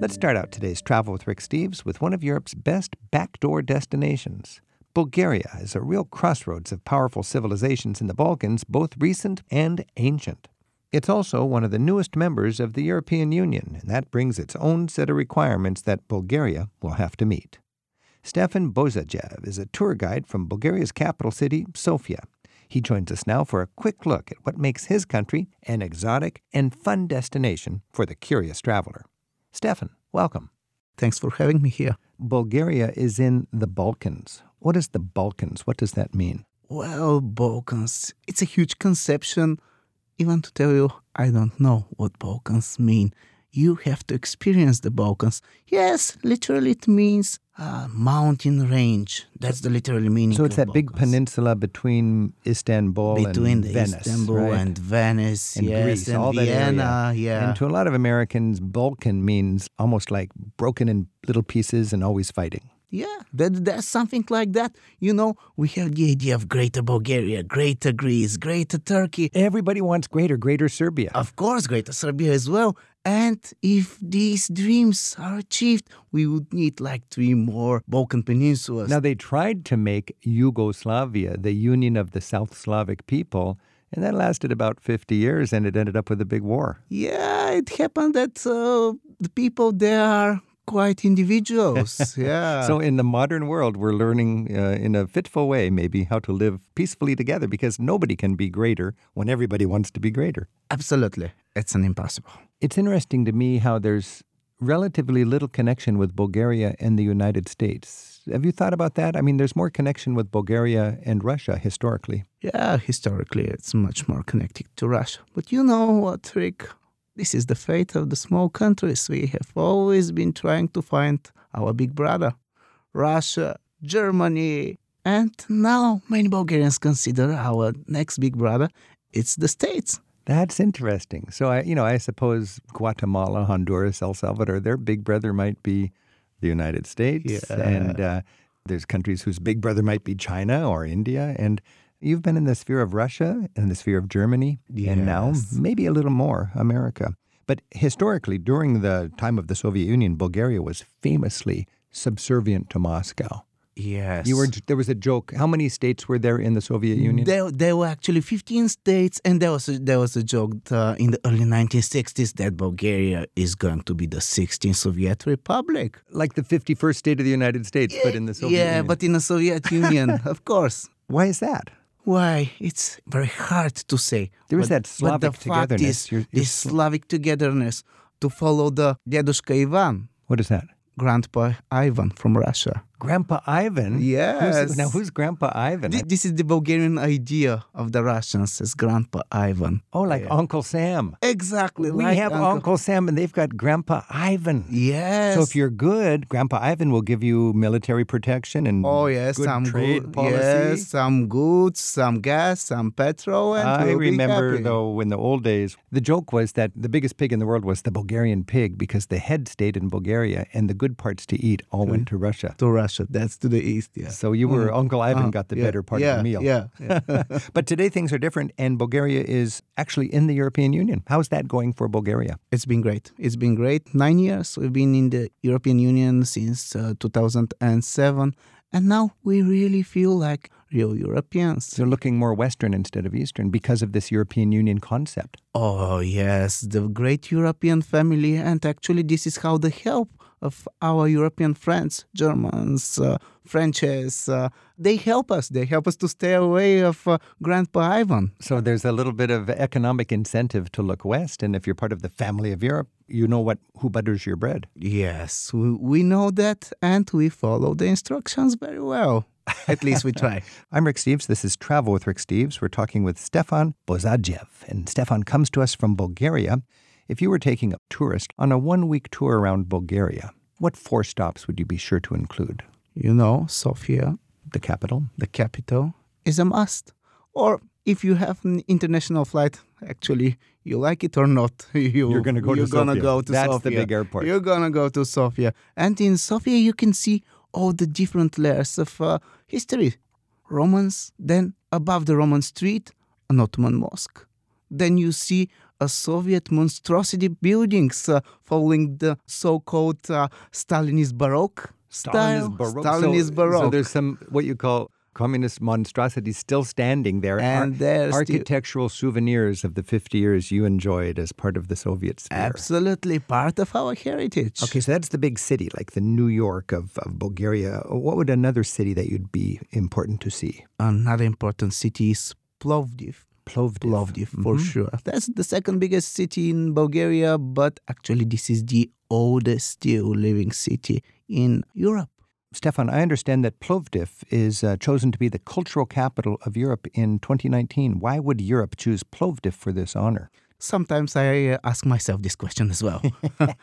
Let's start out today's Travel with Rick Steves with one of Europe's best backdoor destinations. Bulgaria is a real crossroads of powerful civilizations in the Balkans, both recent and ancient. It's also one of the newest members of the European Union, and that brings its own set of requirements that Bulgaria will have to meet. Stefan Bozadzhiev is a tour guide from Bulgaria's capital city, Sofia. He joins us now for a quick look at what makes his country an exotic and fun destination for the curious traveler. Stefan, welcome. Thanks for having me here. Bulgaria is in the Balkans. What is the Balkans? What does that mean? Well, Balkans, it's a huge conception even to tell you, I don't know what Balkans mean. You have to experience the Balkans. Yes, literally it means a mountain range. That's the literal meaning. So it's that Balkans. big peninsula between Istanbul between and Venice, Istanbul right? and Venice, and yes, Greece, and all that area. yeah. And to a lot of Americans, Balkan means almost like broken in little pieces and always fighting. Yeah, that, there's something like that. You know, we have the idea of Greater Bulgaria, Greater Greece, Greater Turkey, Everybody wants greater, greater Serbia. of course, Greater Serbia as well. And if these dreams are achieved, we would need like three more Balkan peninsulas. Now, they tried to make Yugoslavia the union of the South Slavic people, and that lasted about 50 years and it ended up with a big war. yeah, it happened that uh, the people there are quite individuals. yeah. So, in the modern world, we're learning uh, in a fitful way, maybe, how to live peacefully together because nobody can be greater when everybody wants to be greater. absolutely, it's an impossible. It's interesting to me how there's relatively little connection with Bulgaria and the United States. Have you thought about that? I mean, there's more connection with Bulgaria and Russia historically. Yeah, historically, it's much more connected to Russia. But you know what, Rick? This is the fate of the small countries. We have always been trying to find our big brother Russia, Germany, and now many Bulgarians consider our next big brother it's the States. That's interesting. So, I, you know, I suppose Guatemala, Honduras, El Salvador, their big brother might be the United States. Yeah. And uh, there's countries whose big brother might be China or India. And you've been in the sphere of Russia and the sphere of Germany, and now maybe a little more America. But historically, during the time of the Soviet Union, Bulgaria was famously subservient to Moscow. Yes. You were there was a joke. How many states were there in the Soviet Union? There, there were actually 15 states, and there was a, there was a joke uh, in the early 1960s that Bulgaria is going to be the 16th Soviet Republic. like the 51st state of the United States, but in the Soviet yeah, Union. but in the Soviet Union, of course. why is that? Why? It's very hard to say. There is that Slavic but the fact togetherness. Is, You're- you're this Sl- Slavic togetherness to follow the Dedushka Ivan, What is that? Grandpa Ivan from Russia. Grandpa Ivan. Who's- Yes. now, who's Grandpa Ivan? Thi- This is the Bulgarian idea of the Russians as Grandpa Ivan. oh, like Uncle Sam. Exactly. We like have Uncle. Sam, and they've got Grandpa Ivan. Yes. So if you're good, Grandpa Ivan will give you military protection and Oh yes, good some trade good, policy. yes, some goods, some gas, some petrol, and I remember though in the old days, the joke was that the biggest pig in the world was the Bulgarian pig because the head stayed in Bulgaria and the good parts to eat all went to Russia. to Russia. That's to the east. Yeah. So you were Uncle Ivan Uh-huh. got the Yeah, better part yeah, of the meal. Yeah. yeah. but today things are different, and Bulgaria is actually in the European Union. How's that going for Bulgaria? it's been great. It's been great. Nine years we've been in the European Union since uh, 2007, and now we really feel like real Europeans. They're looking more Western instead of Eastern because of this European Union concept. Oh, yes, the great European family. And actually, this is how the help of our European friends, Germans, uh, Frenches, uh, they help us. They help us to stay away of uh, Grandpa Ivan. So there's a little bit of economic incentive to look west, and if you're part of the family of Europe, you know what who butters your bread. Yes, we, we know that, and we follow the instructions very well. At least we try. I'm Rick Steves. This is Travel with Rick Steves. We're talking with Stefan Bozadzhiev, and Stefan comes to us from Bulgaria. If you were taking a tourist on a one-week tour around Bulgaria, what four stops would you be sure to include? You know, Sofia, The capital, the capital, is a must. Or if you have an international flight, actually, you like it or not, you, You're gonna go to you're gonna Sofia. go to That's the big airport. You're gonna go to Sofia, and in Sofia you can see all the different layers of uh, history. Romans, then above the Roman street, an Ottoman mosque. then you see a Soviet monstrosity buildings uh, following the so-called uh, Stalinist Baroque style. Stalinist Baroque. Stalinist so, Baroque. So there's some what you call communist monstrosities still standing there. And Ar- still- architectural souvenirs of the 50 years you enjoyed as part of the Soviet sphere. Absolutely part of our heritage. Okay, so that's the big city, like the New York of, of Bulgaria. What would another city that you'd be important to see? Another important city is Plovdiv. Plovdiv. Plovdiv, for Mhm. sure. That's the second biggest city in Bulgaria, but actually, this is the oldest still living city in Europe. Stefan, I understand that Plovdiv is uh, chosen to be the cultural capital of Europe in 2019. Why would Europe choose Plovdiv for this honor? Sometimes I uh, ask myself this question as well.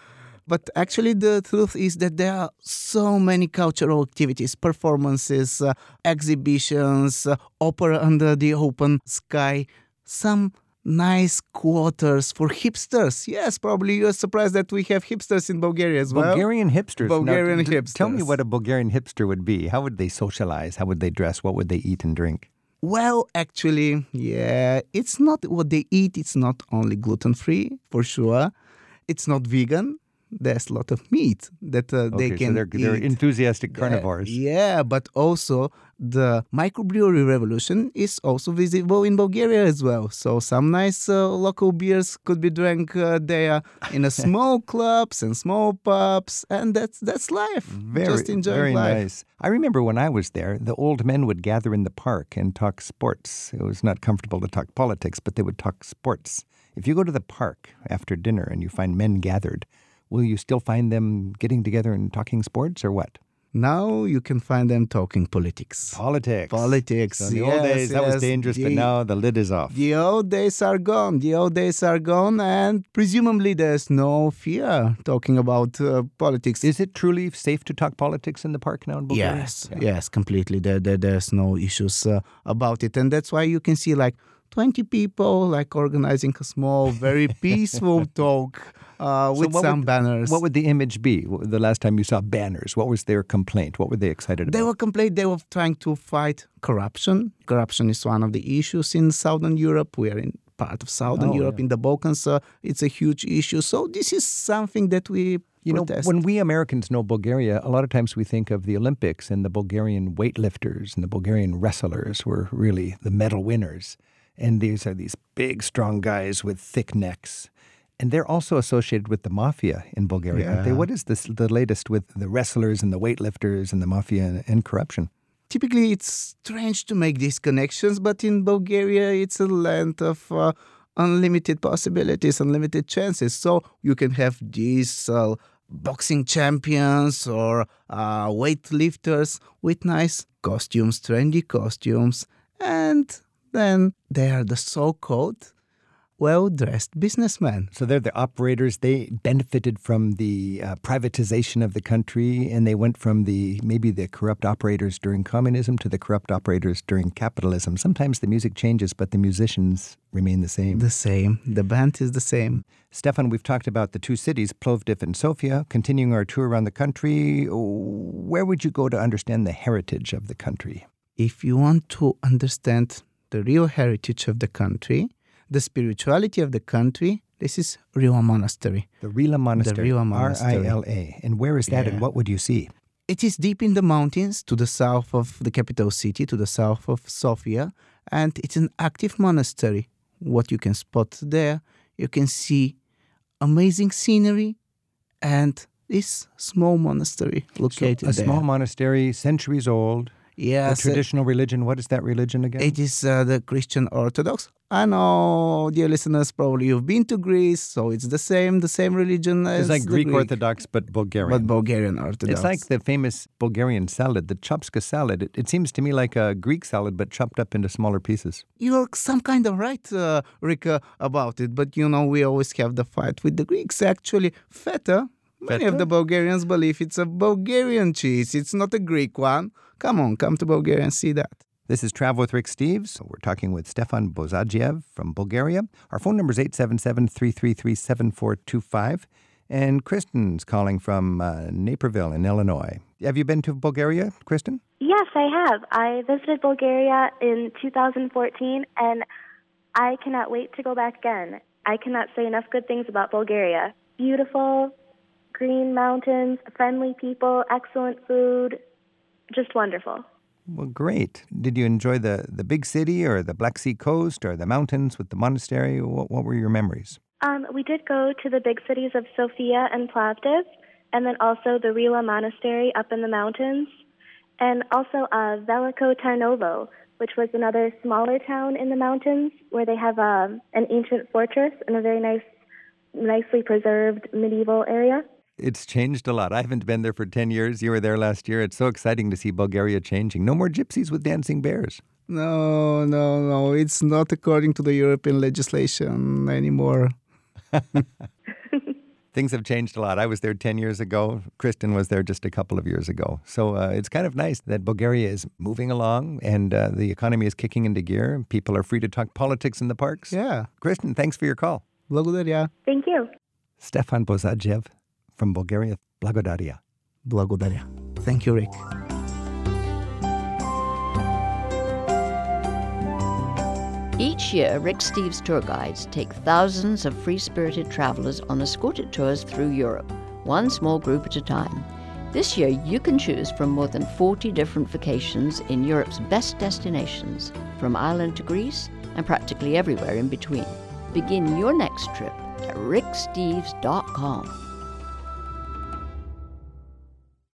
but actually, the truth is that there are so many cultural activities, performances, uh, exhibitions, uh, opera under the open sky, some nice quarters for hipsters. Yes, probably you're surprised that we have hipsters in Bulgaria as well. Bulgarian hipsters. Now, Bulgarian d- d- Tell me what a Bulgarian hipster would be. How would they socialize? How would they dress? What would they eat and drink? Well, actually, yeah, it's not what they eat. It's not only gluten free, for sure. It's not vegan. There's a lot of meat that uh, they can. So they're, they're enthusiastic carnivores. Yeah, but also the microbrewery revolution is also visible in Bulgaria as well. So some nice uh, local beers could be drank uh, there in a small clubs and small pubs, and that's that's life. Very, Just enjoying very life. nice. I remember when I was there, the old men would gather in the park and talk sports. It was not comfortable to talk politics, but they would talk sports. If you go to the park after dinner and you find men gathered, will you still find them getting together and talking sports or what? Now you can find them talking politics. Politics. Politics, So in the old yes, days, that was yes, dangerous, but now the lid is off. The old days are gone. The old days are gone, and presumably there's no fear talking about uh, politics. Is it truly safe to talk politics in the park now in Bulgaria? Yes, Yeah. yes, completely. There, there, there's no issues uh, about it, and that's why you can see like 20 people like organizing a small, very peaceful talk uh, with what some would- banners. What would the image be the last time you saw banners? What was their complaint? What were they excited about? They were complaining. They were trying to fight corruption. Corruption is one of the issues in Southern Europe. We are in part of Southern Oh, Europe, yeah. in the Balkans. Uh, it's a huge issue. So this is something that we You know, protest. when we Americans know Bulgaria, a lot of times we think of the Olympics and the Bulgarian weightlifters and the Bulgarian wrestlers were really the medal winners. And these are these big, strong guys with thick necks. And they're also associated with the mafia in Bulgaria, aren't they? What is this, the latest with the wrestlers and the weightlifters and the mafia and, and corruption? Typically, it's strange to make these connections, but in Bulgaria, it's a land of uh, unlimited possibilities, unlimited chances. So you can have these uh, boxing champions or uh, weightlifters with nice costumes, trendy costumes, and then they are the so-called well-dressed businessmen. So they're the operators. They benefited from the uh, privatization of the country, and they went from the maybe the corrupt operators during communism to the corrupt operators during capitalism. Sometimes the music changes, but the musicians remain the same. The same. The band is the same. Stefan, we've talked about the two cities, Plovdiv and Sofia. Continuing our tour around the country, where would you go to understand the heritage of the country? if you want to understand the real heritage of the country, the spirituality of the country, this is Rila Monastery. The Rila Monastery. Rila Monastery. R-I-L-A. And where is that, and what would you see? It is deep in the mountains to the south of the capital city, to the south of Sofia, and it's an active monastery. What you can spot there, you can see amazing scenery and this small monastery located a there. small monastery, centuries old. Yes, a traditional religion. What is that religion again? It is uh, the Christian Orthodox. I know, dear listeners, probably you've been to Greece, so it's the same, the same religion as It's like the Greek, Orthodox, but Bulgarian. but Bulgarian Orthodox. it's like the famous Bulgarian salad, the shopska salad. It, it seems to me like a Greek salad, but chopped up into smaller pieces. you're some kind of right, uh, Rika, about it. But you know, we always have the fight with the Greeks. Actually, feta. Many Feta? of the Bulgarians believe it's a Bulgarian cheese. It's not a Greek one. Come on, come to Bulgaria and see that. This is Travel with Rick Steves. We're talking with Stefan Bozadzhiev from Bulgaria. Our phone number is 877 333 7425. And Kristen's calling from uh, Naperville in Illinois. Have you been to Bulgaria, Kristen? Yes, I have. I visited Bulgaria in 2014, and I cannot wait to go back again. I cannot say enough good things about Bulgaria. Beautiful, green mountains, friendly people, excellent food, just wonderful. Well, great. Did you enjoy the, the big city or the Black Sea coast or the mountains with the monastery? What, what were your memories? Um, we did go to the big cities of Sofia and Plovdiv, and then also the Rila Monastery up in the mountains, and also uh, Veliko Tarnovo, which was another smaller town in the mountains where they have um, an ancient fortress and a very nice, nicely preserved medieval area it's changed a lot. I haven't been there for 10 years. You were there last year. It's so exciting to see Bulgaria changing. No more gypsies with dancing bears. No, no, no. It's not according to the European legislation anymore. Things have changed a lot. I was there 10 years ago. Kristen was there just a couple of years ago. So uh, it's kind of nice that Bulgaria is moving along and uh, the economy is kicking into gear. People are free to talk politics in the parks. Yeah. Kristen, thanks for your call. Благодаря. Thank you. Stefan Bozadzhiev, from Bulgaria. Blagodaria. Blagodaria. Thank you, Rick. Each year, Rick Steves tour guides take thousands of free spirited travelers on escorted tours through Europe, one small group at a time. This year, you can choose from more than 40 different vacations in Europe's best destinations, from Ireland to Greece and practically everywhere in between. Begin your next trip at ricksteves.com.